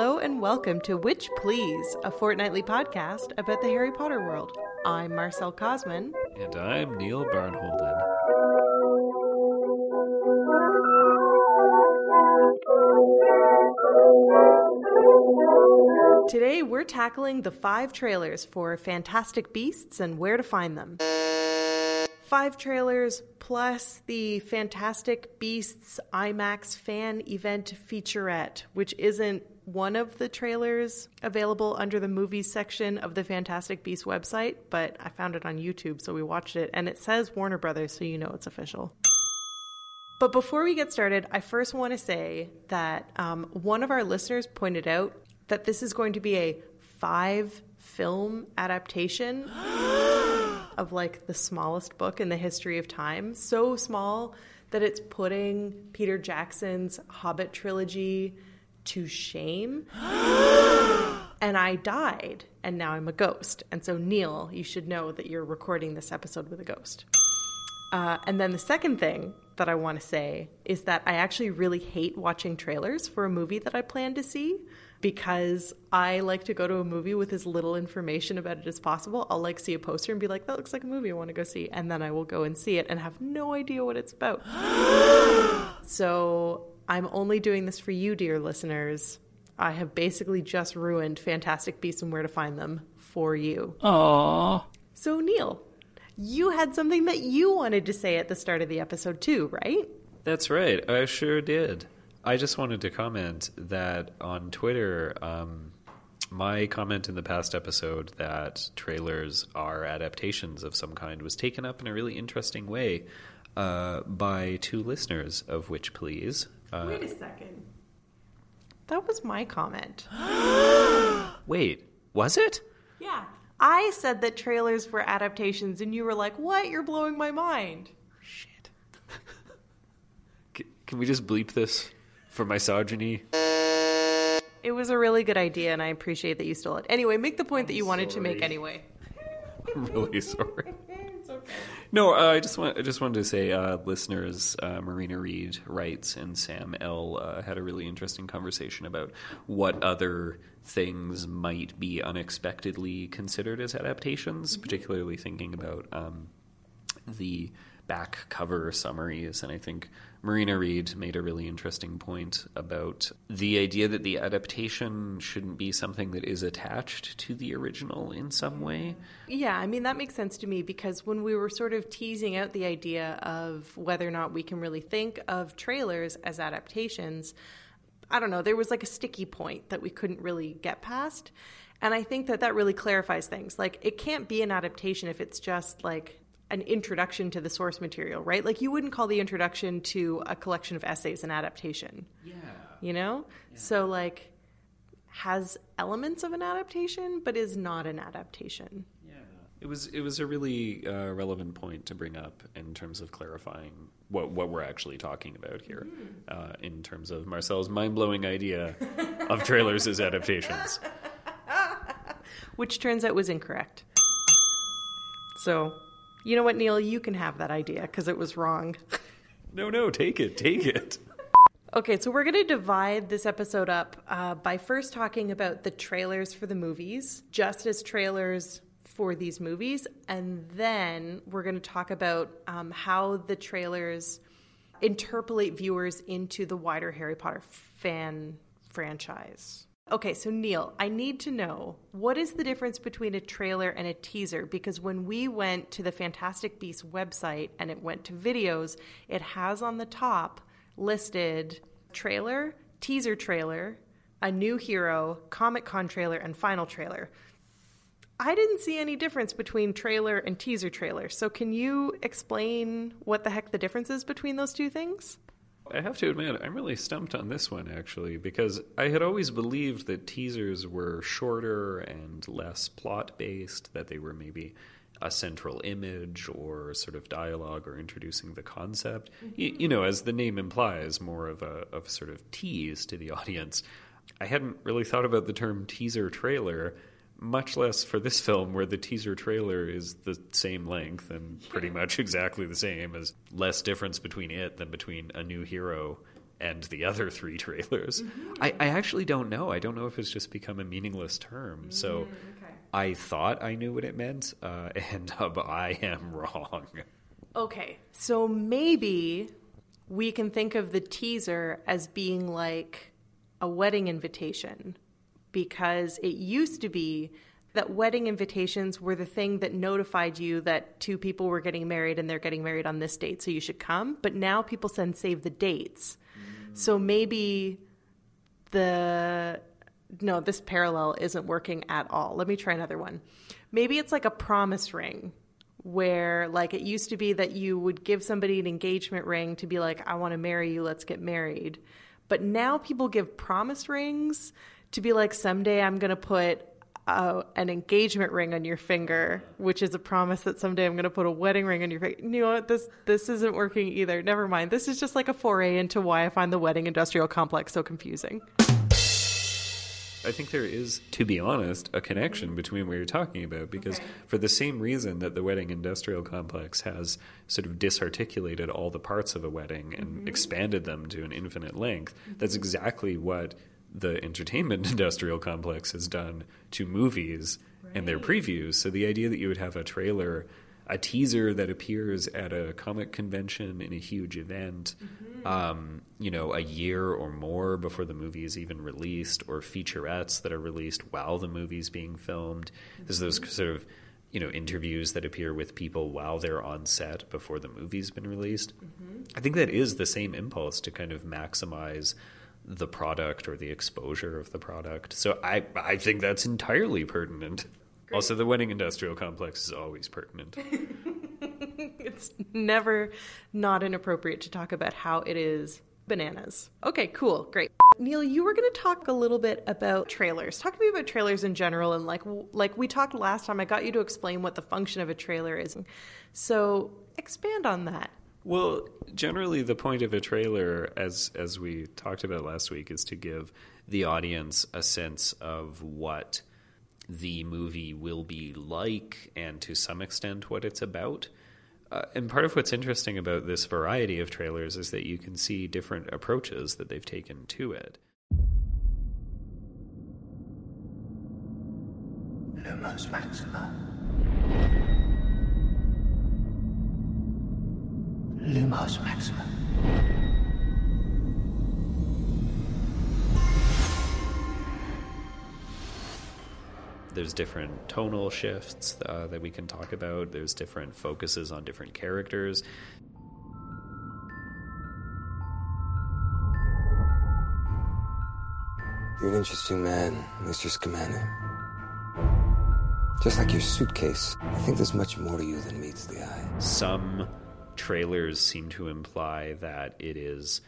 Hello and welcome to Witch Please, a fortnightly podcast about the Harry Potter world. I'm Marcel Kosman. and I'm Neil Barnholden. Today we're tackling the five trailers for Fantastic Beasts and where to find them. Five trailers plus the Fantastic Beasts IMAX fan event featurette, which isn't one of the trailers available under the movies section of the Fantastic Beasts website, but I found it on YouTube, so we watched it, and it says Warner Brothers, so you know it's official. But before we get started, I first want to say that um, one of our listeners pointed out that this is going to be a five film adaptation of like the smallest book in the history of time. So small that it's putting Peter Jackson's Hobbit trilogy to shame. and I died, and now I'm a ghost. And so, Neil, you should know that you're recording this episode with a ghost. Uh, and then the second thing that I want to say is that I actually really hate watching trailers for a movie that I plan to see because I like to go to a movie with as little information about it as possible. I'll like see a poster and be like, that looks like a movie I want to go see. And then I will go and see it and have no idea what it's about. so I'm only doing this for you, dear listeners. I have basically just ruined Fantastic Beasts and Where to Find Them for you. Aww. So, Neil, you had something that you wanted to say at the start of the episode, too, right? That's right. I sure did. I just wanted to comment that on Twitter, um, my comment in the past episode that trailers are adaptations of some kind was taken up in a really interesting way uh, by two listeners, of Witch, please. Uh, Wait a second. That was my comment. wait, was it? Yeah. I said that trailers were adaptations, and you were like, what? You're blowing my mind. Shit. C- Can we just bleep this for misogyny? It was a really good idea, and I appreciate that you stole it. Anyway, make the point that you wanted to make anyway. I'm really sorry. No, uh, I just want I just wanted to say, uh, listeners, uh, Marina Reed writes and Sam L uh, had a really interesting conversation about what other things might be unexpectedly considered as adaptations, particularly thinking about um, the back cover summaries. And I think Marina Reed made a really interesting point about the idea that the adaptation shouldn't be something that is attached to the original in some way. Yeah, I mean, that makes sense to me because when we were sort of teasing out the idea of whether or not we can really think of trailers as adaptations, I don't know, there was like a sticky point that we couldn't really get past. And I think that that really clarifies things. Like, it can't be an adaptation if it's just like an introduction to the source material, right? Like, you wouldn't call the introduction to a collection of essays an adaptation. Yeah. You know? Yeah. So, like, has elements of an adaptation, but is not an adaptation. Yeah. It was it was a really uh, relevant point to bring up in terms of clarifying what what we're actually talking about here, mm. uh, in terms of Marcel's mind blowing idea of trailers as adaptations which turns out was incorrect. So, you know what, Neil? You can have that idea because it was wrong. no, no, take it, take it. Okay, so we're going to divide this episode up uh, by first talking about the trailers for the movies, just as trailers for these movies, and then we're going to talk about um, how the trailers interpolate viewers into the wider Harry Potter fan franchise. Okay, so Neil, I need to know what is the difference between a trailer and a teaser? Because when we went to the Fantastic Beasts website and it went to videos, it has on the top listed trailer, teaser trailer, a new hero, Comic Con trailer, and final trailer. I didn't see any difference between trailer and teaser trailer. So can you explain what the heck the difference is between those two things? I have to admit, I'm really stumped on this one actually, because I had always believed that teasers were shorter and less plot based, that they were maybe a central image or sort of dialogue or introducing the concept. Mm-hmm. You, you, know, as the name implies, more of a of sort of tease to the audience. I hadn't really thought about the term teaser trailer much less for this film where the teaser trailer is the same length and pretty much exactly the same as less difference between it than between a new hero and the other three trailers mm-hmm. I, I, actually don't know i don't know if it's just become a meaningless term mm-hmm. so okay. i thought i knew what it meant uh, and uh, i am wrong okay so maybe we can think of the teaser as being like a wedding invitation because it used to be that wedding invitations were the thing that notified you that two people were getting married and they're getting married on this date, so you should come. But now people send save the dates. Mm. So maybe the no, this parallel isn't working at all. Let me try another one. Maybe it's like a promise ring where like it used to be that you would give somebody an engagement ring to be like I want to marry you, let's get married. But now people give promise rings to be like someday I'm going to put uh, an engagement ring on your finger, which is a promise that someday I'm going to put a wedding ring on your finger. You know what? This this isn't working either. Never mind. This is just like a foray into why I find the wedding industrial complex so confusing. I think there is, to be honest, a connection between what you're talking about because, okay. for the same reason that the wedding industrial complex has sort of disarticulated all the parts of a wedding and mm-hmm. expanded them to an infinite length, mm-hmm. that's exactly what the entertainment industrial complex has done to movies right. and their previews. So the idea that you would have a trailer, a teaser that appears at a comic convention in a huge event, mm-hmm. um, you know, a year or more before the movie is even released, or featurettes that are released while the movie's being filmed. Mm-hmm. There's those sort of you know interviews that appear with people while they're on set before the movie's been released. Mm-hmm. I think that is the same impulse to kind of maximize the product or the exposure of the product. So I I think that's entirely pertinent. Great. Also, the wedding industrial complex is always pertinent. it's never not inappropriate to talk about how it is bananas. Okay, cool, great. Neil, you were going to talk a little bit about trailers. Talk to me about trailers in general, and like like we talked last time. I got you to explain what the function of a trailer is. So expand on that. Well, generally, the point of a trailer, as as we talked about last week, is to give the audience a sense of what the movie will be like, and to some extent, what it's about. Uh, and part of what's interesting about this variety of trailers is that you can see different approaches that they've taken to it. Lumos Maxima. Lumos Maxima. There's different tonal shifts uh, that we can talk about. There's different focuses on different characters. You're an interesting man, Mr. Scamander. Just like your suitcase, I think there's much more to you than meets the eye. Some trailers seem to imply that it is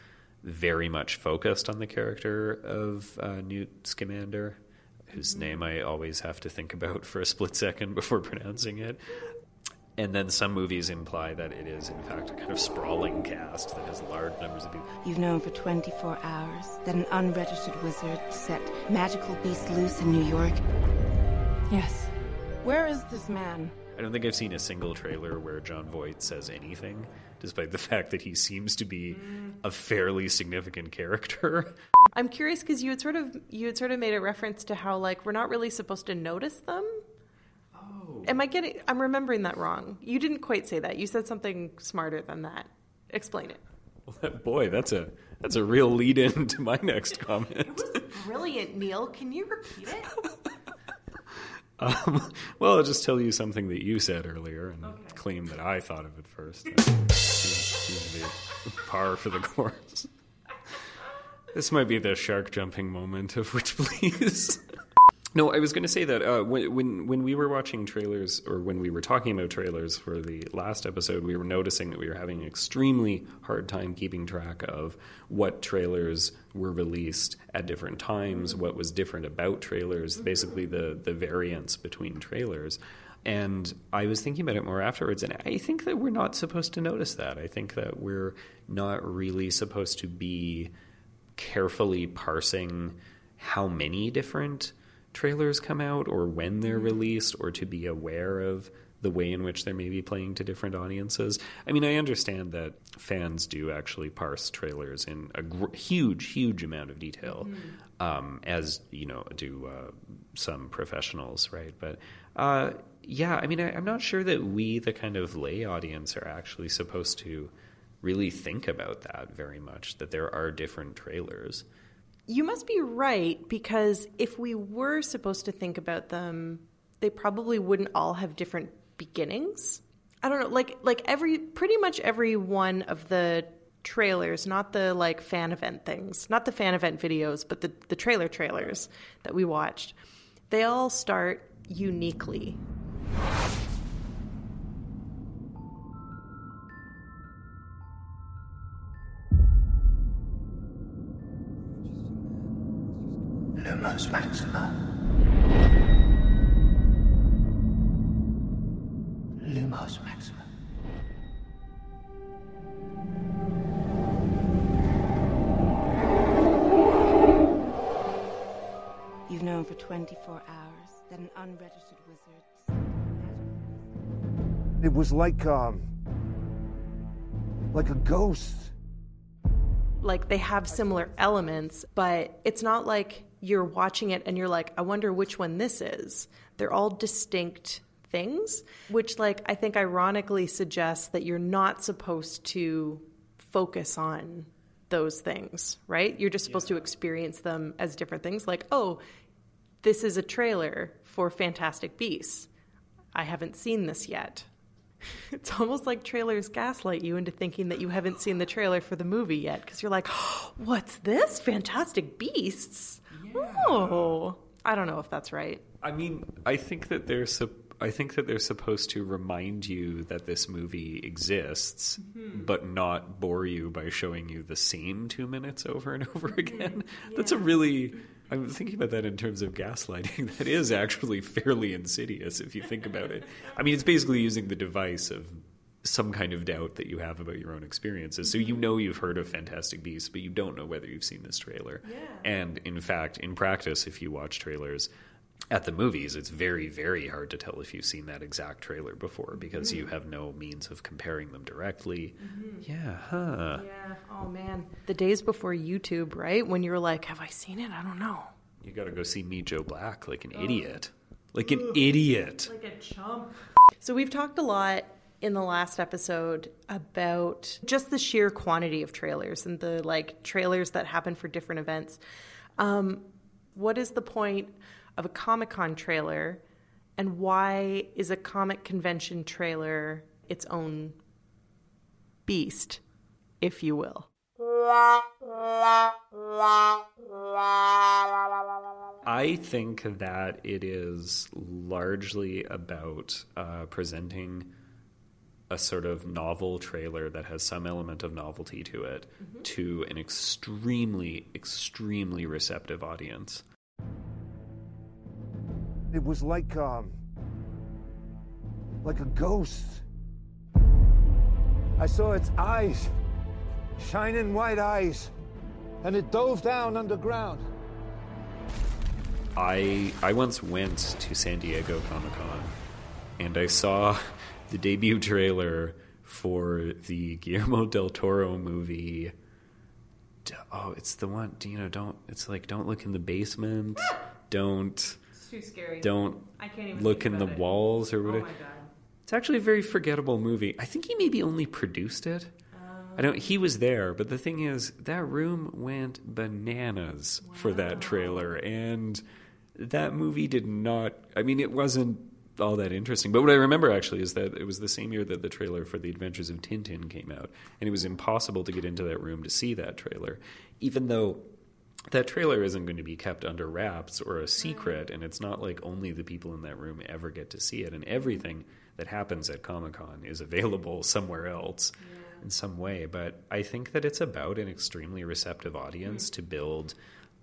very much focused on the character of uh, Newt Scamander, whose name I always have to think about for a split second before pronouncing it. And then some movies imply that it is, in fact, a kind of sprawling cast that has large numbers of people. You've known for 24 hours that an unregistered wizard set magical beasts loose in New York. Yes. Where is this man? I don't think I've seen a single trailer where Jon Voight says anything, despite the fact that he seems to be a fairly significant character. I'm curious because you had sort of you had sort of made a reference to how like we're not really supposed to notice them. Oh. Am I getting? I'm remembering that wrong. You didn't quite say that. You said something smarter than that. Explain it. Well, boy, that's a that's a real lead in to my next comment. It was brilliant, Neil. Can you repeat it? Um, well, I'll just tell you something that you said earlier and okay. claim that I thought of it first. seems to be par for the course. This might be the shark jumping moment of Witch please. No, I was going to say that uh, when, when when we were watching trailers, or when we were talking about trailers for the last episode, we were noticing that we were having an extremely hard time keeping track of what trailers were released at different times, what was different about trailers, basically the the variance between trailers. And I was thinking about it more afterwards, and I think that we're not supposed to notice that. I think that we're not really supposed to be carefully parsing how many different trailers come out or when they're mm-hmm. released or to be aware of the way in which they're maybe playing to different audiences. I mean, I understand that fans do actually parse trailers in a gr- huge, huge amount of detail, mm-hmm. um, as you know, do uh, some professionals, right? But uh, yeah, I mean, I, I'm not sure that we, the kind of lay audience, are actually supposed to really think about that very much. That there are different trailers. You must be right because if we were supposed to think about them, they probably wouldn't all have different beginnings. I don't know, like like every pretty much every one of the trailers, not the like fan event things, not the fan event videos, but the the trailer trailers that we watched. They all start uniquely. Lumos Maxima. Lumos Maxima. You've known for 24 hours that an unregistered wizard. It was like, um. like a ghost. Like they have similar elements, but it's not like you're watching it and you're like, I wonder which one this is. They're all distinct things, which, like, I think ironically suggests that you're not supposed to focus on those things, right? You're just supposed yeah. to experience them as different things. Like, oh, this is a trailer for Fantastic Beasts. I haven't seen this yet. It's almost like trailers gaslight you into thinking that you haven't seen the trailer for the movie yet because you're like, oh, what's this? Fantastic Beasts? Yeah. Oh, I don't know if that's right. I mean, I think that they're su- I think that they're supposed to remind you that this movie exists, mm-hmm. but not bore you by showing you the same two minutes over and over mm-hmm. again. Yeah. That's a really I'm thinking about that in terms of gaslighting. That is actually fairly insidious if you think about it. I mean, it's basically using the device of some kind of doubt that you have about your own experiences. So you know you've heard of Fantastic Beasts, but you don't know whether you've seen this trailer. Yeah. And in fact, in practice, if you watch trailers at the movies, it's very, very hard to tell if you've seen that exact trailer before because mm-hmm. you have no means of comparing them directly. Mm-hmm. Yeah, huh? Yeah. Oh man, the days before YouTube, right? When you're like, "Have I seen it? I don't know." You got to go see Meet Joe Black like an oh. idiot, like an Ugh. idiot, like a chump. So we've talked a lot in the last episode about just the sheer quantity of trailers and the like trailers that happen for different events. Um, what is the point of a Comic Con trailer, and why is a comic convention trailer its own beast, if you will? I think that it is largely about uh, presenting a sort of novel trailer that has some element of novelty to it mm-hmm. to an extremely, extremely receptive audience. It was like um, like a ghost. I saw its eyes, shining white eyes, and it dove down underground. I I once went to San Diego Comic Con, and I saw the debut trailer for the Guillermo del Toro movie. Oh, it's the one. You know, don't. It's like don't look in the basement. Don't. Too scary. Don't. I can't even look in the it. walls or oh whatever. Oh my god. It's actually a very forgettable movie. I think he maybe only produced it. I don't. He was there, but the thing is, that room went bananas wow. for that trailer, and that movie did not. I mean, it wasn't all that interesting. But what I remember actually is that it was the same year that the trailer for The Adventures of Tintin came out, and it was impossible to get into that room to see that trailer, even though that trailer isn't going to be kept under wraps or a secret, and it's not like only the people in that room ever get to see it, and everything that happens at Comic Con is available somewhere else. Yeah in some way, but I think that it's about an extremely receptive audience mm-hmm. to build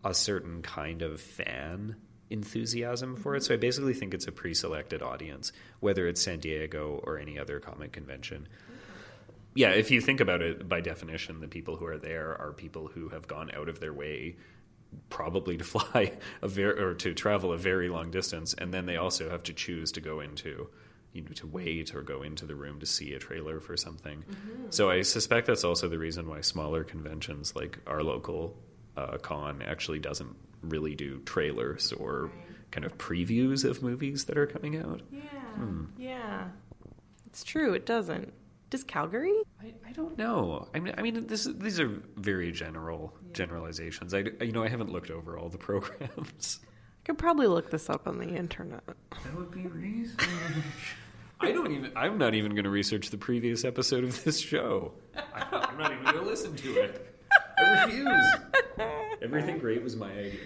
a certain kind of fan enthusiasm for it. So I basically think it's a pre-selected audience, whether it's San Diego or any other comic convention. Yeah, if you think about it by definition, the people who are there are people who have gone out of their way probably to fly a very or to travel a very long distance and then they also have to choose to go into you know to wait or go into the room to see a trailer for something. Mm-hmm. So I suspect that's also the reason why smaller conventions like our local uh, con actually doesn't really do trailers or right. kind of previews of movies that are coming out. Yeah, hmm. yeah, it's true. It doesn't. Does Calgary? I, I don't know. I mean, I mean, this, these are very general yeah. generalizations. I, you know, I haven't looked over all the programs. I could probably look this up on the internet. That would be reasonable. I don't even. I'm not even going to research the previous episode of this show. I, am not even going to listen to it. I refuse. Everything great was my idea.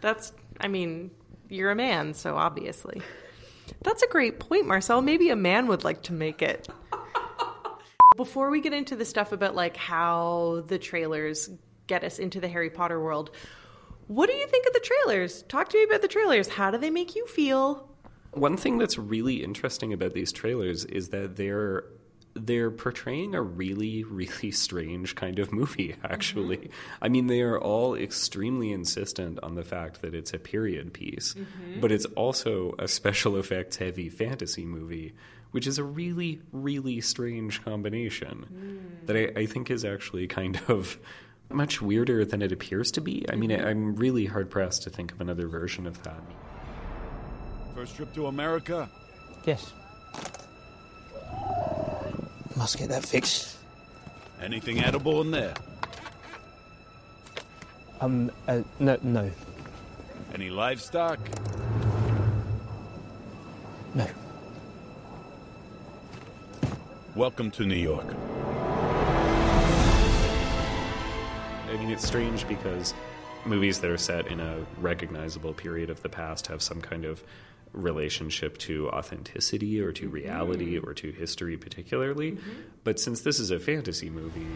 That's, I mean, you're a man, so obviously. That's a great point, Marcel. Maybe a man would like to make it. Before we get into the stuff about like how the trailers get us into the Harry Potter world, what do you think of the trailers? Talk to me about the trailers. How do they make you feel? One thing that's really interesting about these trailers is that they're they're portraying a really, really strange kind of movie, actually. Mm-hmm. I mean, they are all extremely insistent on the fact that it's a period piece, mm-hmm. but it's also a special effects heavy fantasy movie, which is a really, really strange combination mm. that I, I, think is actually kind of much weirder than it appears to be. I mean, mm-hmm. I'm really hard pressed to think of another version of that. First trip to America? Yes. Must get that fixed. Anything edible in there? Um, uh, no, no. Any livestock? No. Welcome to New York. I mean, it's strange because movies that are set in a recognizable period of the past have some kind of relationship to authenticity or to reality mm-hmm. or to history particularly mm-hmm. but since this is a fantasy movie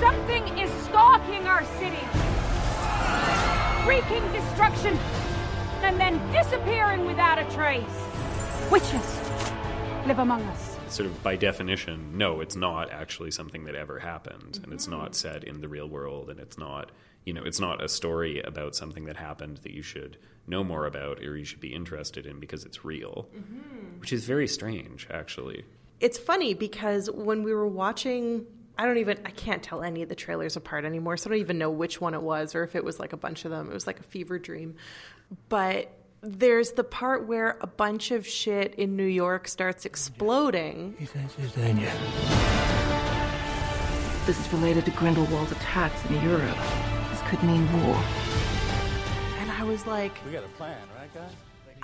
something is stalking our city wreaking destruction and then disappearing without a trace witches live among us sort of by definition no it's not actually something that ever happened. And it's not mm-hmm. set in the real world. And it's not you know it's not a story about something that happened that you should know more about or you should be interested in because it's real mm-hmm. which is very strange actually. It's funny because when we were watching I don't even I can't tell any of the trailers apart anymore so I don't even know which one it was or if it was like a bunch of them. It was like a fever dream. But there's the part where a bunch of shit in New York starts exploding. This is related to Grindelwald's attacks in Europe This could mean war. And I was like, We got a plan, right, guys?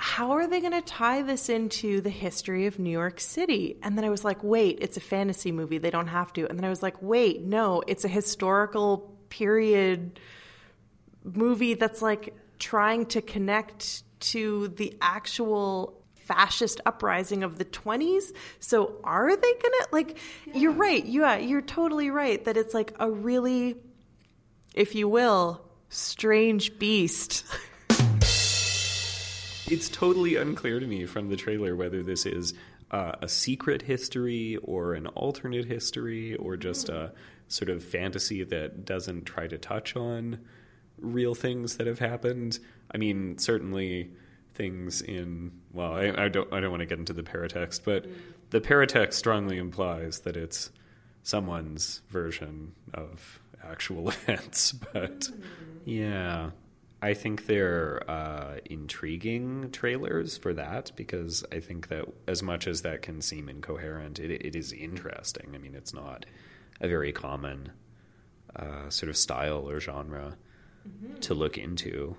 how are they going to tie this into the history of New York City? And then I was like, wait, it's a fantasy movie. They don't have to. And then I was like, wait, no, it's a historical period movie that's like trying to connect to the actual fascist uprising of the 20s. So are they going to like you're right. Yeah, you're totally right that it's like a really if you will, strange beast. it's totally unclear to me from the trailer whether this is uh, a secret history or an alternate history or just a sort of fantasy that doesn't try to touch on real things that have happened. I mean, certainly things in well, I, I don't I don't want to get into the paratext, but the paratext strongly implies that it's someone's version of actual events. But yeah, I think they're uh, intriguing trailers for that because I think that as much as that can seem incoherent, it, it is interesting. I mean, it's not a very common uh, sort of style or genre mm-hmm. to look into.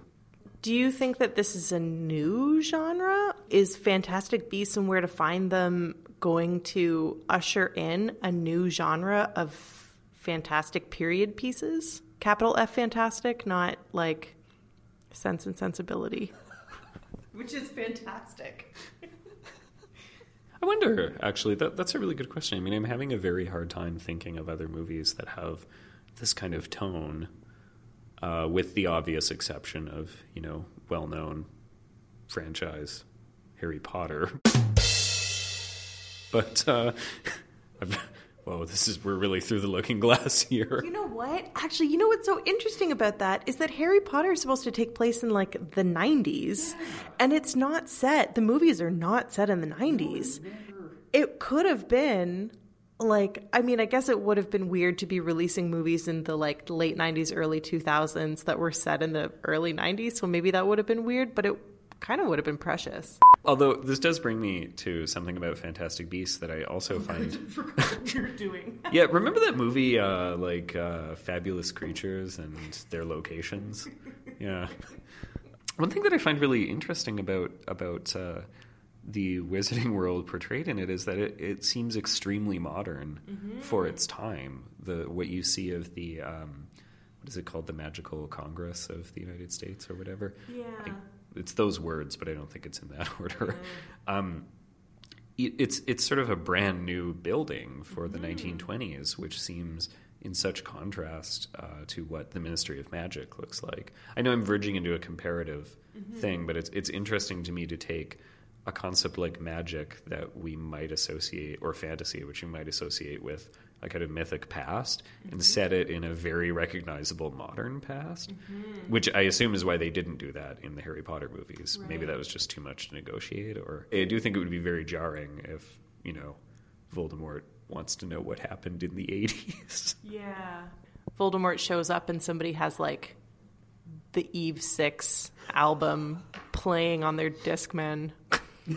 Do you think that this is a new genre? Is Fantastic Beasts and Where to Find Them going to usher in a new genre of fantastic period pieces? Capital F fantastic, not like Sense and Sensibility. Which is fantastic. I wonder, actually, that that's a really good question. I mean, I'm having a very hard time thinking of other movies that have this kind of tone, uh, with the obvious exception of, you know, well known franchise Harry Potter. but uh, whoa, this is we're really through the looking glass here. You know what? Actually, you know what's so interesting about that is that Harry Potter is supposed to take place in like the 90s, yeah. and it's not set. The movies are not set in the 90s. No, it could have been like I mean, I guess it would have been weird to be releasing movies in the like late 90s, early 2000s that were set in the early 90s, so maybe that would have been weird, but it kind of would have been precious. Although this does bring me to something about Fantastic Beasts that I also find. you're doing. yeah, remember that movie, uh, like uh, Fabulous Creatures and their locations? Yeah. One thing that I find really interesting about about uh, the wizarding world portrayed in it is that it, it seems extremely modern mm-hmm. for its time. The what you see of the um, what is it called, the Magical Congress of the United States or whatever. Yeah it's those words, but I don't think it's in that order. Um, it's it's sort of a brand new building for the mm. 1920s, which seems in such contrast uh, to what the Ministry of Magic looks like. I know I'm verging into a comparative mm-hmm. thing, but it's it's interesting to me to take a concept like magic that we might associate or fantasy, which we might associate with a kind of mythic past mm-hmm. and set it in a very recognizable modern past, mm-hmm. which I assume is why they didn't do that in the Harry Potter movies. Right. Maybe that was just too much to negotiate, or I do think it would be very jarring if you know Voldemort wants to know what happened in the 80s. Yeah. Voldemort shows up and somebody has like the Eve 6 album playing on their Discman.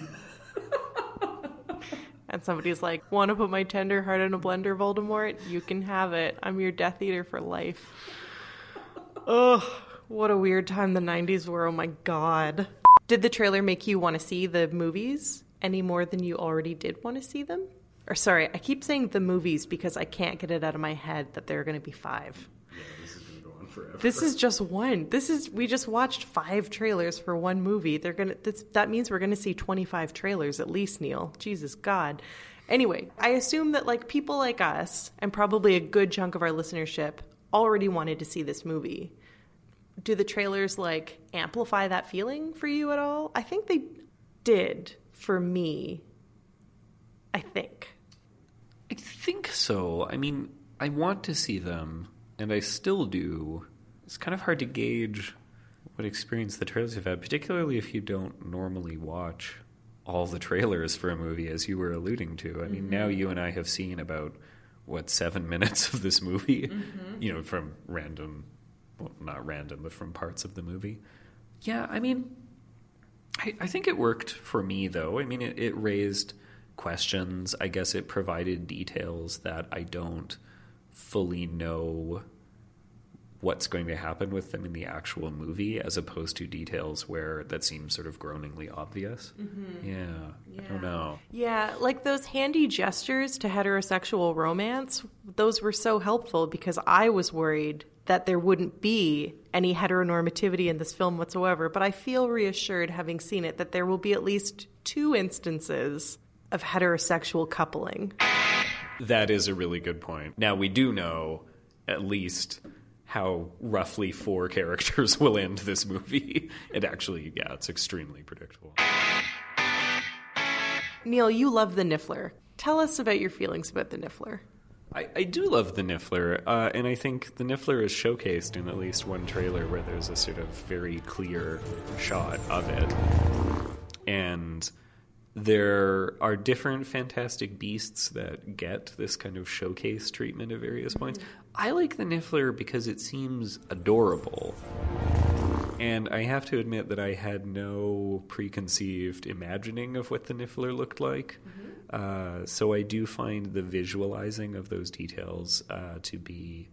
and somebody's like, "Want to put my tender heart in a blender, Voldemort? You can have it. I'm your Death Eater for life." Ugh, what a weird time the '90s were. Oh my god. Did the trailer make you want to see the movies any more than you already did want to see them? Or sorry, I keep saying the movies because I can't get it out of my head that there are going to be five forever. This is just one. This is we just watched five trailers for one movie. They're gonna. that means we're gonna see twenty five trailers at least. Neil, Jesus God. Anyway, I assume that like people like us and probably a good chunk of our listenership already wanted to see this movie. Do the trailers like amplify that feeling for you at all? I think they did for me. I think. I think so. I mean, I want to see them and I still do. It's kind of hard to gauge what experience the trailers have had, particularly if you don't normally watch all the trailers for a movie, as you were alluding to. I mean, mm-hmm. now you and I have seen about what seven minutes of this movie, mm-hmm. you know, from random, well, not random, but from parts of the movie. Yeah, I mean, I, I think it worked for me, though. I mean, it, it raised questions. I guess it provided details that I don't fully know what's going to happen with them in the actual movie as opposed to details where that seems sort of groaningly obvious. Mhm. Yeah, I don't know. Yeah, like those handy gestures to heterosexual romance, those were so helpful because I was worried that there wouldn't be any heteronormativity in this film whatsoever. But I feel reassured having seen it that there will be at least two instances of heterosexual coupling. That is a really good point. Now we do know at least how roughly four characters will end this movie. It actually, yeah, it's extremely predictable. Neil, you love the Niffler. Tell us about your feelings about the Niffler. I, I do love the Niffler, uh, and I think the Niffler is showcased in at least one trailer where there's a sort of very clear shot of it. And there are different fantastic beasts that get this kind of showcase treatment at various points. I like the Niffler because it seems adorable. And I have to admit that I had no preconceived imagining of what the Niffler looked like. Uh, so I do find the visualizing of those details uh, to be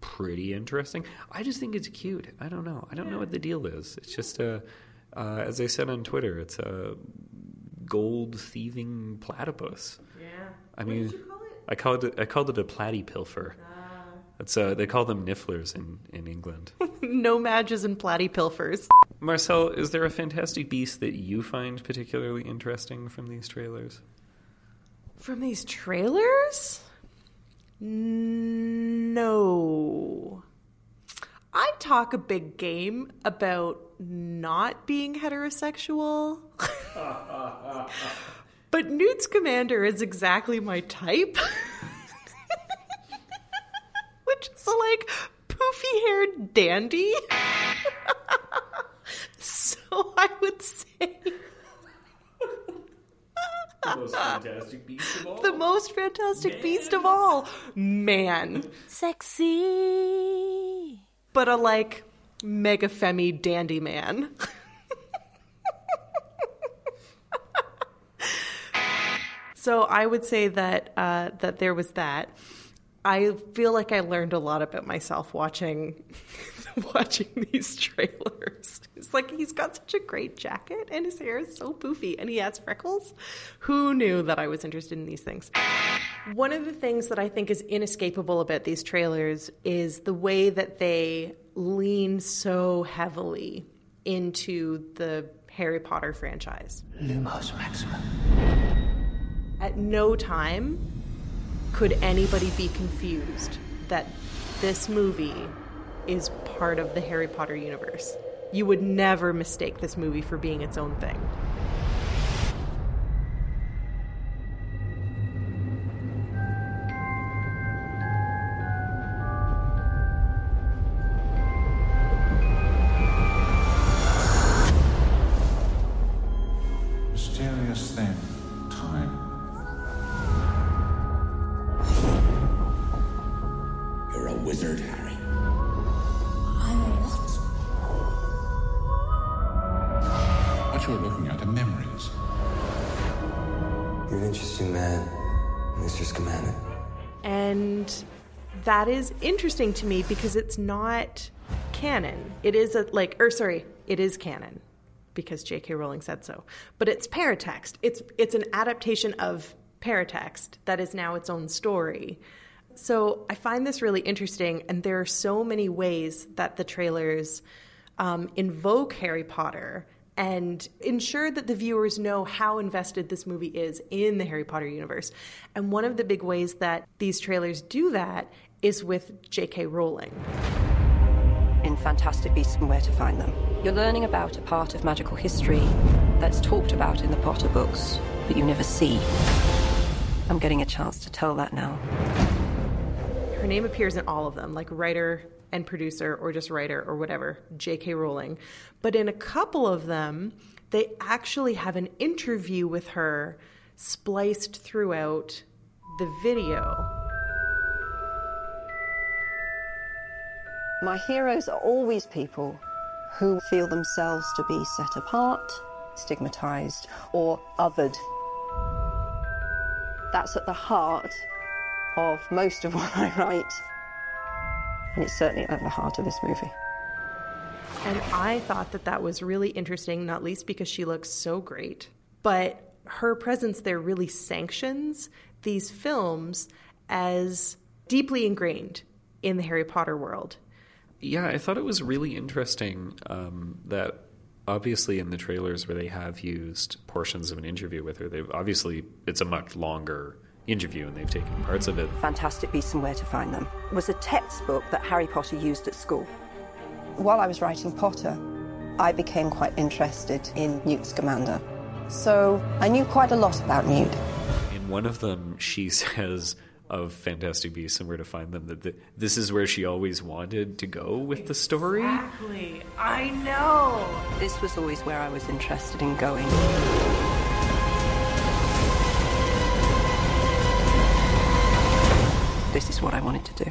pretty interesting. I just think it's cute. I don't know. I don't know what the deal is. It's just a, uh, as I said on Twitter, it's a gold thieving platypus. Yeah. I mean, I called it. I called it a platypilfer. That's uh, they call them nifflers in in England. no matches and platypilfers. Marcel, is there a fantastic beast that you find particularly interesting from these trailers? From these trailers? No. I talk a big game about not being heterosexual. but Newt Scamander is exactly my type. Which is a, like poofy haired dandy. so I would say The most fantastic beast of all. the most fantastic beast of all. Man. Sexy. But a like mega femi dandy man. so I would say that uh, that there was that. I feel like I learned a lot about myself watching watching these trailers. It's like he's got such a great jacket and his hair is so poofy and he has freckles. Who knew that I was interested in these things? One of the things that I think is inescapable about these trailers is the way that they lean so heavily into the Harry Potter franchise. Lumos Maxima. At no time could anybody be confused that this movie is part of the Harry Potter universe. You would never mistake this movie for being its own thing. That is interesting to me because it's not canon. It is a like or sorry, it is canon because J.K. Rowling said so. But it's paratext. It's it's an adaptation of paratext that is now its own story. So I find this really interesting, and there are so many ways that the trailers um, invoke Harry Potter and ensure that the viewers know how invested this movie is in the Harry Potter universe. And one of the big ways that these trailers do that is with J.K. Rowling. in Fantastic Beasts and Where to Find Them. You're learning about a part of magical history that's talked about in the Potter books, but you never see. I'm getting a chance to tell that now. Her name appears in all of them, like writer and producer, or just writer, or whatever, J.K. Rowling. But in a couple of them, they actually have an interview with her spliced throughout the video. My heroes are always people who feel themselves to be set apart, stigmatized, or othered. That's at the heart of most of what I write. And it's certainly at the heart of this movie. And I thought that that was really interesting, not least because she looks so great. But her presence there really sanctions these films as deeply ingrained in the Harry Potter world. Yeah, I thought it was really interesting um, that obviously in the trailers where they have used portions of an interview with her, they've obviously it's a much longer interview and they've taken parts of it. Fantastic Beasts and Where to Find Them was a textbook that Harry Potter used at school. While I was writing Potter, I became quite interested in Newt Scamander. So I knew quite a lot about Newt. In one of them, she says of Fantastic Beasts and Where to Find Them that the, this is where she always wanted to go with the story. Exactly. I know. This was always where I was interested in going. This is what I wanted to do.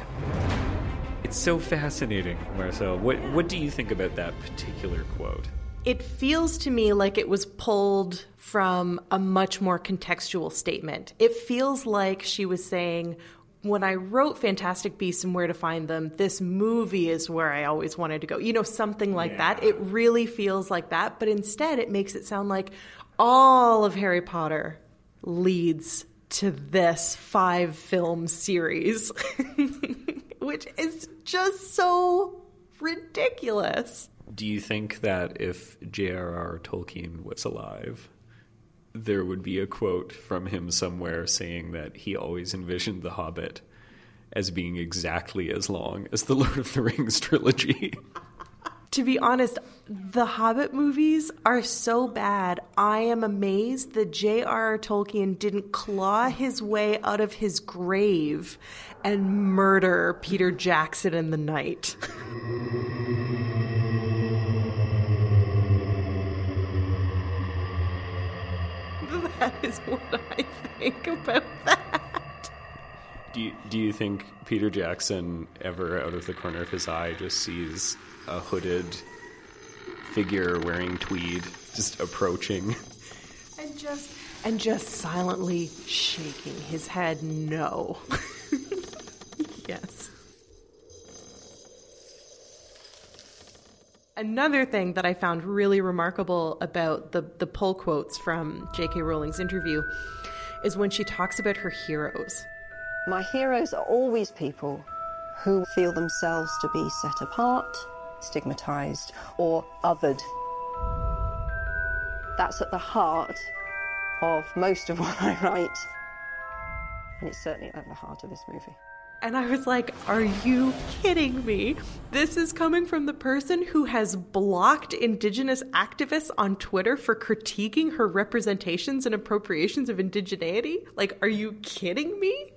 It's so fascinating, Marcelle. What what do you think about that particular quote? It feels to me like it was pulled from a much more contextual statement. It feels like she was saying, when I wrote Fantastic Beasts and Where to Find Them, this movie is where I always wanted to go. You know, something like yeah. that. It really feels like that, but instead it makes it sound like all of Harry Potter leads to this five film series, which is just so ridiculous. Do you think that if J.R.R. Tolkien was alive, there would be a quote from him somewhere saying that he always envisioned The Hobbit as being exactly as long as the Lord of the Rings trilogy? to be honest, the Hobbit movies are so bad. I am amazed that J.R.R. Tolkien didn't claw his way out of his grave and murder Peter Jackson in the night. that is what I think about that. Do you, do you think Peter Jackson ever, out of the corner of his eye, just sees a hooded figure wearing tweed just approaching and just and just silently shaking his head no yes Another thing that I found really remarkable about the, the pull quotes from J.K. Rowling's interview is when she talks about her heroes. My heroes are always people who feel themselves to be set apart, stigmatized, or othered. That's at the heart of most of what I write. And it's certainly at the heart of this movie. And I was like, are you kidding me? This is coming from the person who has blocked Indigenous activists on Twitter for critiquing her representations and appropriations of indigeneity? Like, are you kidding me?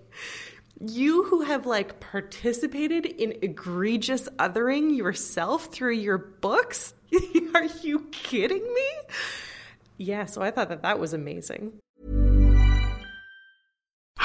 You who have like participated in egregious othering yourself through your books? Are you kidding me? Yeah, so I thought that that was amazing.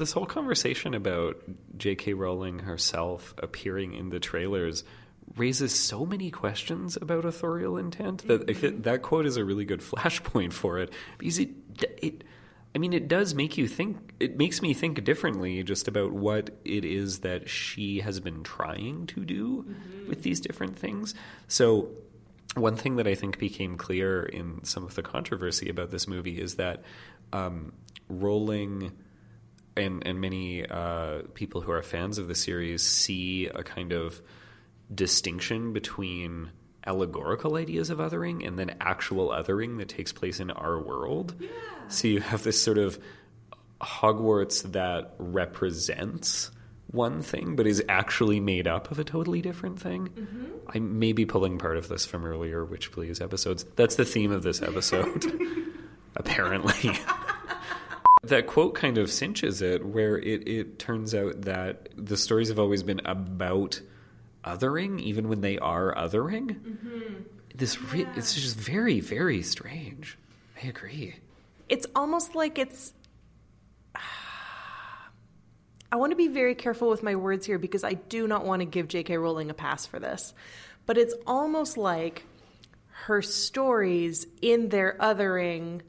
This whole conversation about J.K. Rowling herself appearing in the trailers – raises so many questions about authorial intent that mm-hmm. that quote is a really good flashpoint for it because it it I mean it does make you think it makes me think differently just about what it is that she has been trying to do mm-hmm. with these different things so one thing that I think became clear in some of the controversy about this movie is that um, Rowling and and many uh, people who are fans of the series see a kind of distinction between allegorical ideas of othering and then actual othering that takes place in our world. Yeah. So you have this sort of Hogwarts that represents one thing but is actually made up of a totally different thing. Mm-hmm. I may be pulling part of this from earlier Witch Please episodes. That's the theme of this episode, apparently. That quote kind of cinches it, where it, it turns out that the stories have always been about othering, even when they are othering. Mm-hmm. This re- yeah. it's just very, very strange. I agree. It's almost like it's. I want to be very careful with my words here because I do not want to give J.K. Rowling a pass for this. But it's almost like her stories in their othering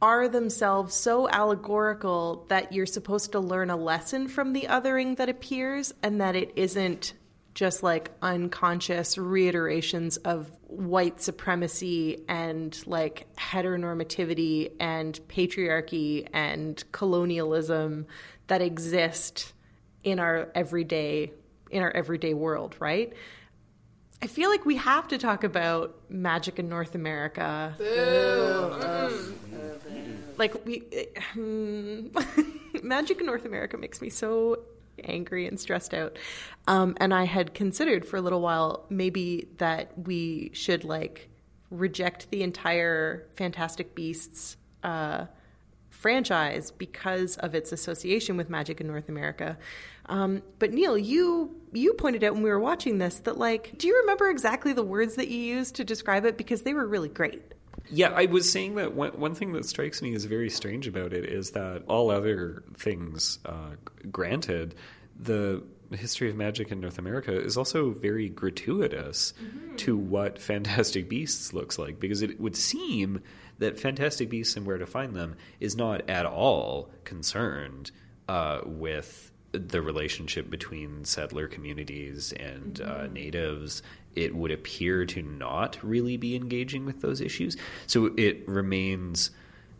are themselves so allegorical that you're supposed to learn a lesson from the othering that appears and that it isn't just like unconscious reiterations of white supremacy and like heteronormativity and patriarchy and colonialism that exist in our everyday in our everyday world, right? I feel like we have to talk about magic in North America. Like we, magic in North America makes me so angry and stressed out. Um, and I had considered for a little while maybe that we should like reject the entire Fantastic Beasts uh, franchise because of its association with magic in North America. Um, but Neil, you you pointed out when we were watching this that like, do you remember exactly the words that you used to describe it because they were really great? Yeah, I was saying that one, one thing that strikes me as very strange about it is that all other things uh, granted, the history of magic in North America is also very gratuitous mm-hmm. to what Fantastic Beasts looks like because it would seem that Fantastic Beasts and Where to Find Them is not at all concerned uh, with the relationship between settler communities and uh, mm-hmm. uh, natives, it would appear to not really be engaging with those issues. So it remains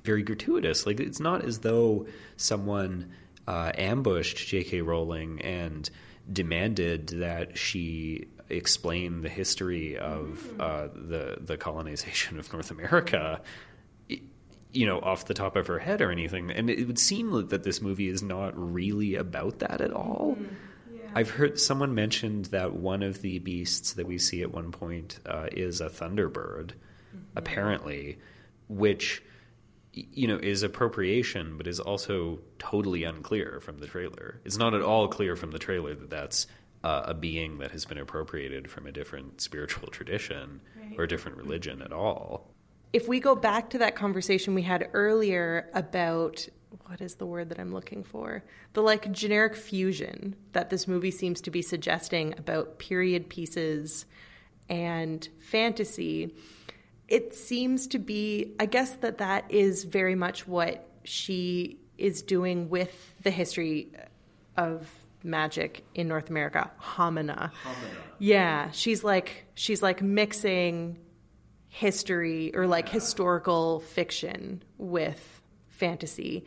very gratuitous. Like it's not as though someone uh, ambushed J.K. Rowling and demanded that she explain the history of mm-hmm. uh, the the colonization of North America you know, off the top of her head or anything. And it would seem that this movie is not really about that at all. Mm-hmm. Yeah. I've heard someone mentioned that one of the beasts that we see at one point uh, is a thunderbird, mm-hmm. apparently, which you know is appropriation, but is also totally unclear from the trailer. It's not at all clear from the trailer that that's uh, a being that has been appropriated from a different spiritual tradition right. or a different religion at all if we go back to that conversation we had earlier about what is the word that I'm looking for? The like generic fusion that this movie seems to be suggesting about period pieces and fantasy. It seems to be, I guess, that that is very much what she is doing with the history of magic in North America. Hamina. Hamina. Yeah, she's like she's like mixing history or like historical fiction with fantasy,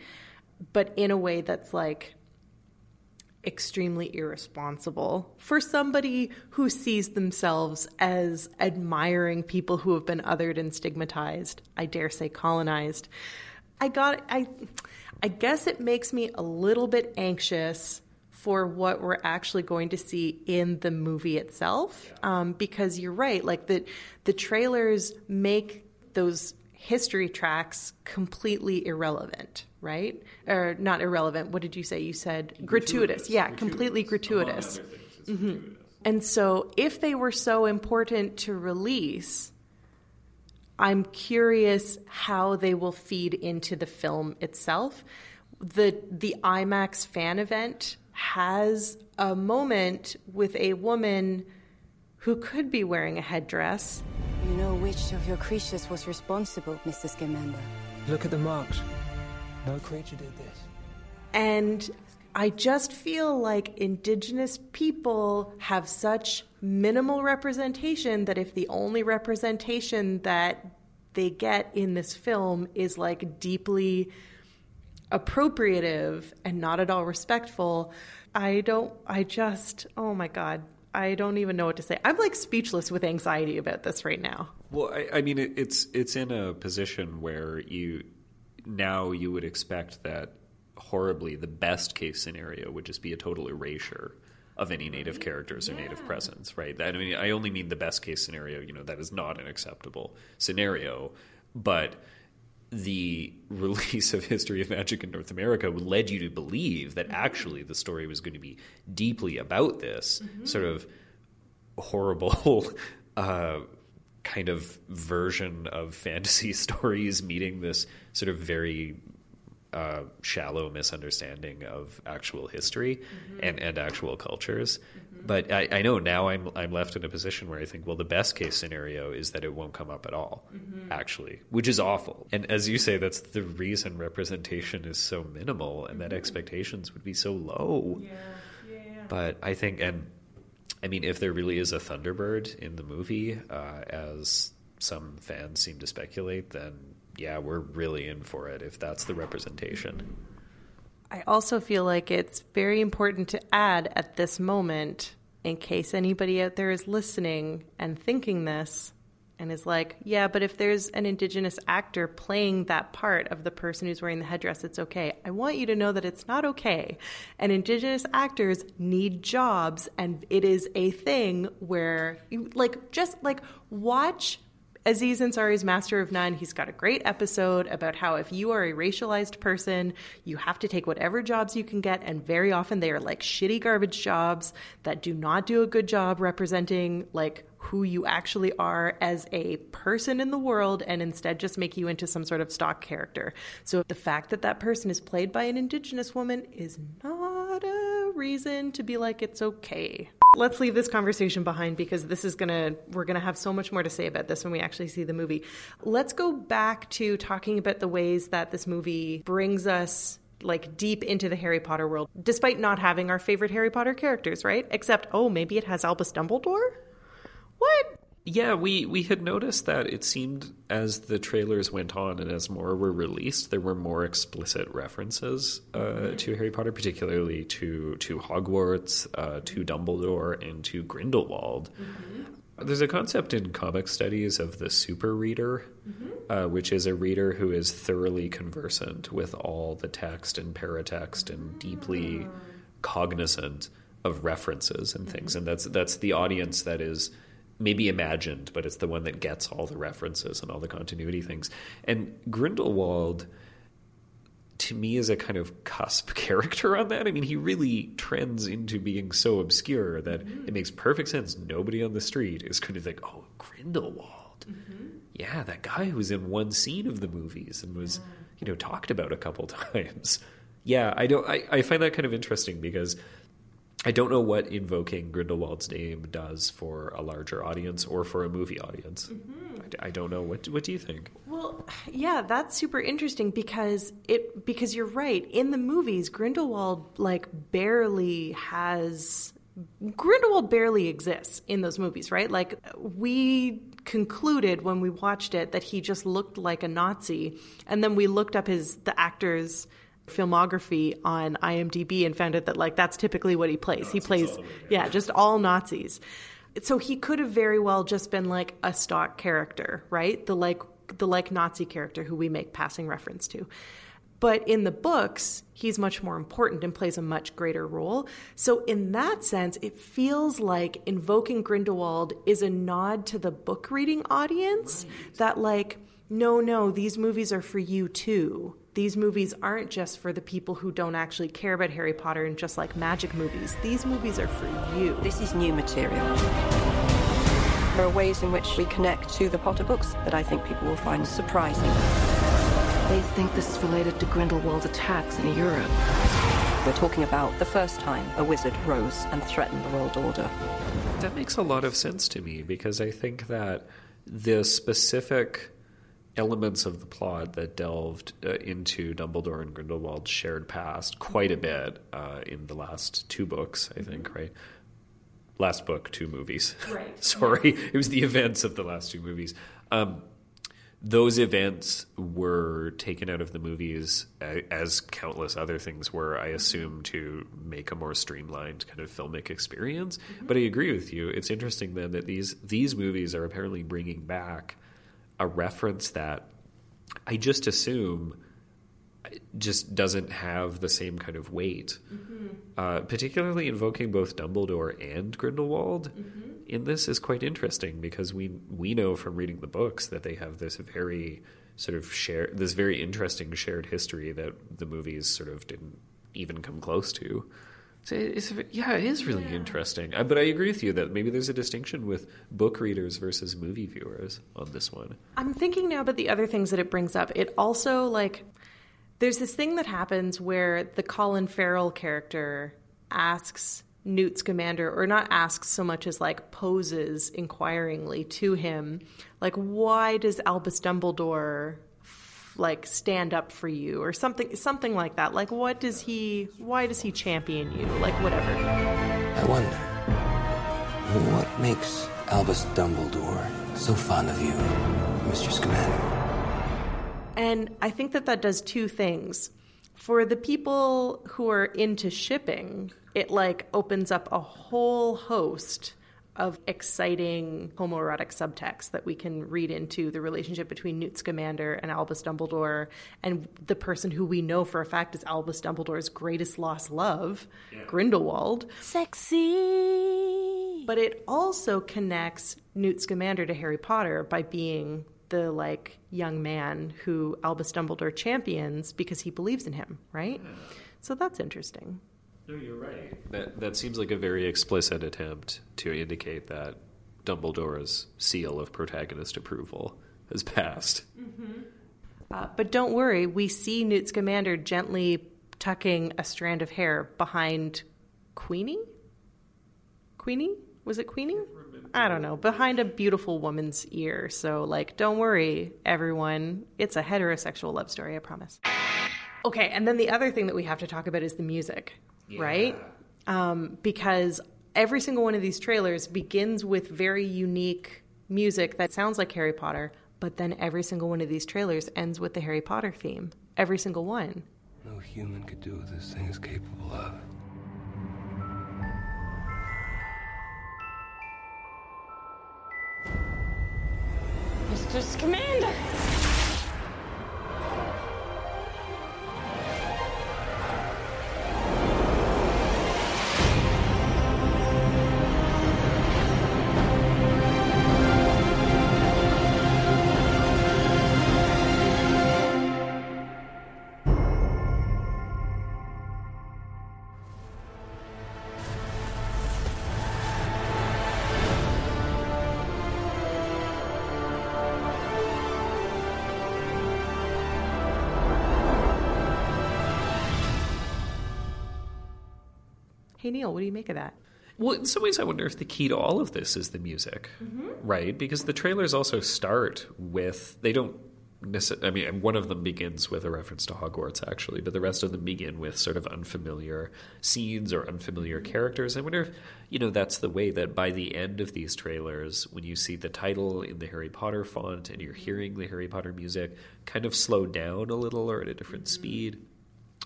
but in a way that's like extremely irresponsible for somebody who sees themselves as admiring people who have been othered and stigmatized, I dare say colonized. I got I I guess it makes me a little bit anxious for what we're actually going to see in the movie itself. Um, because you're right, like the the trailers make those history tracks completely irrelevant, right? Or not irrelevant. What did you say? You said gratuitous. gratuitous. Yeah, gratuitous. completely gratuitous. Mm-hmm. gratuitous. And so, if they were so important to release, I'm curious how they will feed into the film itself. The the IMAX fan event has a moment with a woman who could be wearing a headdress. You know which of your creatures was responsible, Mr. Scamander. Look at the marks. No creature did this. And I just feel like indigenous people have such minimal representation that if the only representation that they get in this film is like deeply appropriative and not at all respectful. I don't, I just, oh my God, I don't even know what to say. I'm like speechless with anxiety about this right now. Well, I, I mean, it, it's it's in a position where you now you would expect that horribly the best case scenario would just be a total erasure of any native characters or yeah. native presence, right? I mean, I only mean the best case scenario. You know, that is not an acceptable scenario, but the release of History of Magic in North America led you to believe that actually the story was going to be deeply about this mm-hmm. sort of horrible uh, kind of version of fantasy stories meeting this sort of very uh, shallow misunderstanding of actual history mm-hmm. and, and actual cultures. Mm-hmm. But I, I, know now I'm I'm left in a position where I think, well, the best case scenario is that it won't come up at all, mm-hmm. actually, which is awful. And as you say, that's the reason representation is so minimal and that mm-hmm. expectations would be so low. Yeah. Yeah, yeah. But I think, and I mean, if there really is a Thunderbird in the movie, uh, as some fans seem to speculate, then yeah, we're really in for it if that's the representation. I also feel like it's very important to add at this moment, in case anybody out there is listening and thinking this and is like, yeah, but if there's an Indigenous actor playing that part of the person who's wearing the headdress, it's okay. I want you to know that it's not okay. And Indigenous actors need jobs, and it is a thing where, you, like, just like watch Aziz Ansari's Master of None, he's got a great episode about how if you are a racialized person, you have to take whatever jobs you can get, and very often they are like shitty garbage jobs that do not do a good job representing like who you actually are as a person in the world and instead just make you into some sort of stock character. So the fact that that person is played by an indigenous woman is not a reason to be like it's okay let's leave this conversation behind because this is gonna we're gonna have so much more to say about this when we actually see the movie. Let's go back to talking about the ways that this movie brings us like deep into the Harry Potter world, despite not having our favorite Harry Potter characters, right? Except, oh, maybe it has Albus Dumbledore? What? Yeah, we, we had noticed that it seemed as the trailers went on and as more were released, there were more explicit references uh, mm-hmm. to Harry Potter, particularly to to Hogwarts, uh, to Dumbledore, and to Grindelwald. Mm-hmm. There's a concept in comic studies of the super reader, mm-hmm. uh, which is a reader who is thoroughly conversant with all the text and paratext and deeply ah. cognizant of references and things, mm-hmm. and that's that's the audience that is maybe imagined, but it's the one that gets all the references and all the continuity things. And Grindelwald, to me, is a kind of cusp character on that. I mean, he really trends into being so obscure that mm-hmm. it makes perfect sense. Nobody on the street is going to think, oh, Grindelwald. Mm-hmm. Yeah, that guy who was in one scene of the movies and was, yeah. you know, talked about a couple times. Yeah, I don't. I, I find that kind of interesting because I don't know what invoking Grindelwald's name does for a larger audience or for a movie audience. Mm-hmm. I, I, don't know. What What do you think? Well, yeah, that's super interesting because it because you're right. In the movies, Grindelwald like barely has Grindelwald barely exists in those movies, right? Like we concluded when we watched it that he just looked like a Nazi, and then we looked up his the actor's filmography on IMDb and found out that like that's typically what he plays. Nazis he plays yeah, just all Nazis. So he could have very well just been like a stock character, right? The like the like Nazi character who we make passing reference to. But in the books, he's much more important and plays a much greater role. So, in that sense, it feels like invoking Grindelwald is a nod to the book reading audience right. that, like, no, no, these movies are for you too these movies aren't just for the people who don't actually care about Harry Potter and just like magic movies. These movies are for you. This is new material. There are ways in which we connect to the Potter books that I think people will find surprising. They think this is related to Grindelwald's attacks in Europe. We're talking about the first time a wizard rose and threatened the world order. That makes a lot of sense to me because I think that the specific elements of the plot that delved uh, into Dumbledore and Grindelwald's shared past quite a bit uh, in the last two books, I think, mm-hmm. right? Last book, two movies. Right. Sorry, it was the events of the last two movies. Um, those events were taken out of the movies as countless other things were, I assume, to make a more streamlined kind of filmic experience. Mm-hmm. But I agree with you. It's interesting then that these these movies are apparently bringing back a reference that I just assume just doesn't have the same kind of weight. Mm-hmm. Uh, particularly invoking both Dumbledore and Grindelwald mm-hmm. in this is quite interesting because we we know from reading the books that they have this very sort of share this very interesting shared history that the movies sort of didn't even come close to. So it's, yeah, it is really yeah. interesting. Uh, but I agree with you that maybe there's a distinction with book readers versus movie viewers on this one. I'm thinking now about the other things that it brings up. It also like there's this thing that happens where the Colin Farrell character asks Newt Scamander, or not asks so much as like poses inquiringly to him, like, why does Albus Dumbledore like stand up for you or something something like that. Like what does he why does he champion you? Like whatever. I wonder what makes albus dumbledore so fond of you mr scamander. And i think that that does two things. For the people who are into shipping it like opens up a whole host of exciting homoerotic subtext that we can read into the relationship between Newt Scamander and Albus Dumbledore and the person who we know for a fact is Albus Dumbledore's greatest lost love, yeah. Grindelwald. Sexy. But it also connects Newt Scamander to Harry Potter by being the like young man who Albus Dumbledore champions because he believes in him, right? Yeah. So that's interesting. No, you're right. That that seems like a very explicit attempt to indicate that Dumbledore's seal of protagonist approval has passed. Mm-hmm. Uh, but don't worry, we see Newt Scamander gently tucking a strand of hair behind Queenie. Queenie was it Queenie? I don't know, behind a beautiful woman's ear. So, like, don't worry, everyone. It's a heterosexual love story, I promise. Okay, and then the other thing that we have to talk about is the music yeah. right? Um, because every single one of these trailers begins with very unique music that sounds like Harry Potter, but then every single one of these trailers ends with the Harry Potter theme. Every single one. No human could do what this thing is capable of. Mr. Scamander! Hey, Neil, what do you make of that? Well, in some ways, I wonder if the key to all of this is the music, mm-hmm. right? Because the trailers also start with, they don't I mean, one of them begins with a reference to Hogwarts, actually, but the rest of them begin with sort of unfamiliar scenes or unfamiliar mm-hmm. characters. I wonder if, you know, that's the way that by the end of these trailers, when you see the title in the Harry Potter font and you're hearing the Harry Potter music kind of slow down a little or at a different mm-hmm. speed,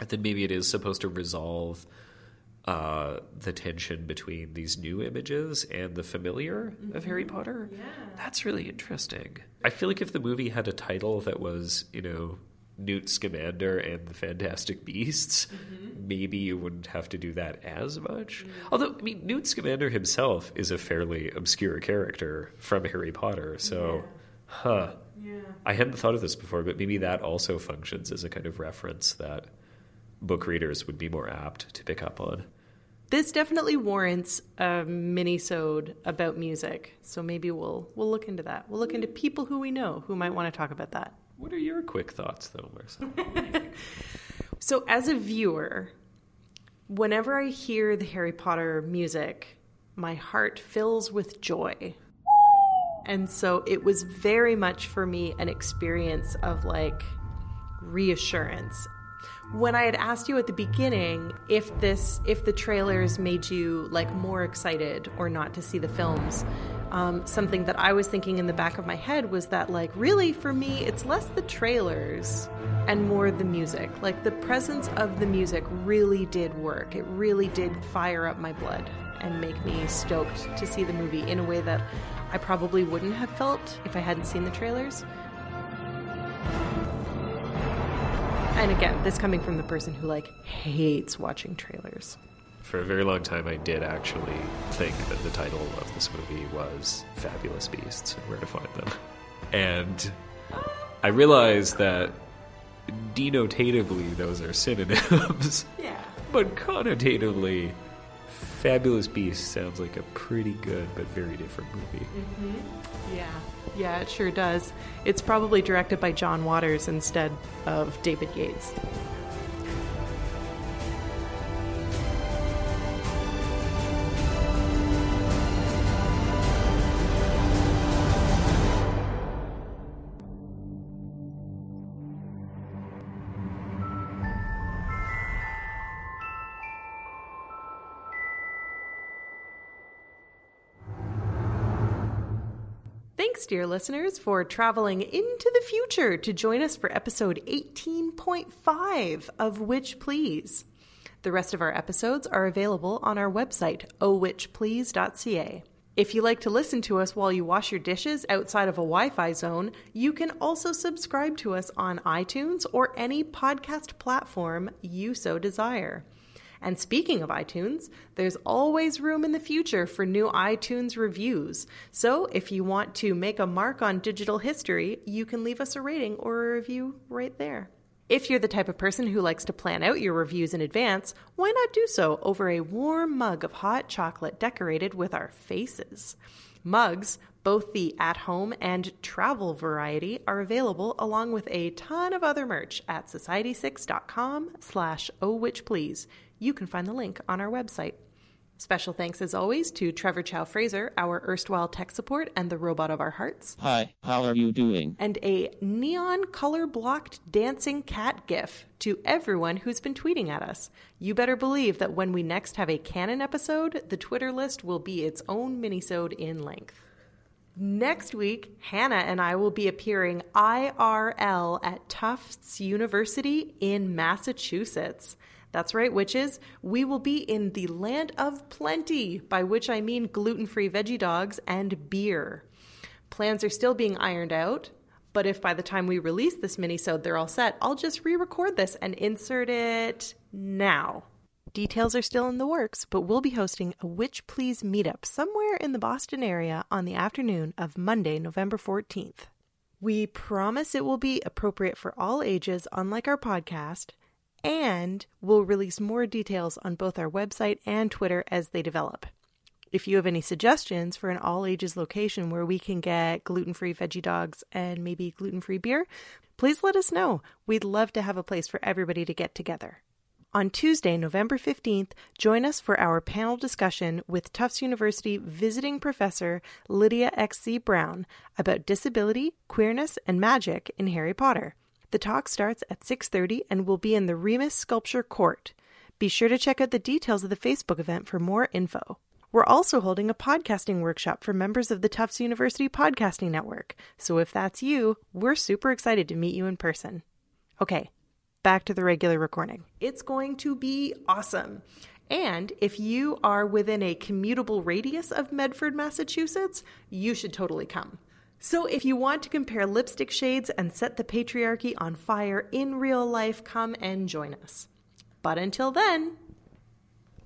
and then maybe it is supposed to resolve uh, the tension between these new images and the familiar mm-hmm. of Harry Potter. Yeah. That's really interesting. I feel like if the movie had a title that was, you know, Newt Scamander and the Fantastic Beasts, mm-hmm. maybe you wouldn't have to do that as much. Mm-hmm. Although, I mean, Newt Scamander himself is a fairly obscure character from Harry Potter, so, yeah. huh. Yeah. I hadn't thought of this before, but maybe that also functions as a kind of reference that book readers would be more apt to pick up on. This definitely warrants a mini-sode about music, so maybe we'll we'll look into that. We'll look into people who we know who might want to talk about that. What are your quick thoughts, though, Marissa? so, as a viewer, whenever I hear the Harry Potter music, my heart fills with joy. And so it was very much for me an experience of like reassurance when I had asked you at the beginning if this if the trailers made you like more excited or not to see the films, um, something that I was thinking in the back of my head was that like really for me it's less the trailers and more the music. Like the presence of the music really did work. It really did fire up my blood and make me stoked to see the movie in a way that I probably wouldn't have felt if I hadn't seen the trailers. And again, this coming from the person who like hates watching trailers. For a very long time, I did actually think that the title of this movie was Fabulous Beasts and Where to Find Them. And I realized that denotatively those are synonyms. Yeah. But connotatively, Fabulous Beast sounds like a pretty good but very different movie. Mm-hmm. Yeah. Yeah, it sure does. It's probably directed by John Waters instead of David Yates. Thanks, dear listeners, for traveling into the future to join us for episode 18.5 of Witch Please. The rest of our episodes are available on our website, ohwitchplease.ca. If you like to listen to us while you wash your dishes outside of a Wi Fi zone, you can also subscribe to us on iTunes or any podcast platform you so desire. And speaking of iTunes, there's always room in the future for new iTunes reviews. So if you want to make a mark on digital history, you can leave us a rating or a review right there. If you're the type of person who likes to plan out your reviews in advance, why not do so over a warm mug of hot chocolate decorated with our faces? Mugs, both the at home and travel variety, are available along with a ton of other merch at society6.com slash oh witch please. You can find the link on our website. Special thanks as always to Trevor Chow Fraser, our erstwhile tech support and the robot of our hearts. Hi, how are you doing? And a neon color blocked dancing cat gif to everyone who's been tweeting at us. You better believe that when we next have a canon episode, the Twitter list will be its own minisode in length. Next week, Hannah and I will be appearing IRL at Tufts University in Massachusetts. That's right, witches. We will be in the land of plenty, by which I mean gluten free veggie dogs and beer. Plans are still being ironed out, but if by the time we release this minisode they're all set, I'll just re record this and insert it now. Details are still in the works, but we'll be hosting a Witch Please meetup somewhere in the Boston area on the afternoon of Monday, November 14th. We promise it will be appropriate for all ages, unlike our podcast, and we'll release more details on both our website and Twitter as they develop. If you have any suggestions for an all ages location where we can get gluten free veggie dogs and maybe gluten free beer, please let us know. We'd love to have a place for everybody to get together. On Tuesday, November 15th, join us for our panel discussion with Tufts University visiting professor Lydia X.Z. Brown about disability, queerness, and magic in Harry Potter. The talk starts at 6:30 and will be in the Remis Sculpture Court. Be sure to check out the details of the Facebook event for more info. We're also holding a podcasting workshop for members of the Tufts University Podcasting Network. So if that's you, we're super excited to meet you in person. Okay, back to the regular recording. It's going to be awesome. And if you are within a commutable radius of Medford, Massachusetts, you should totally come. So, if you want to compare lipstick shades and set the patriarchy on fire in real life, come and join us. But until then,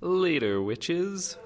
later, witches.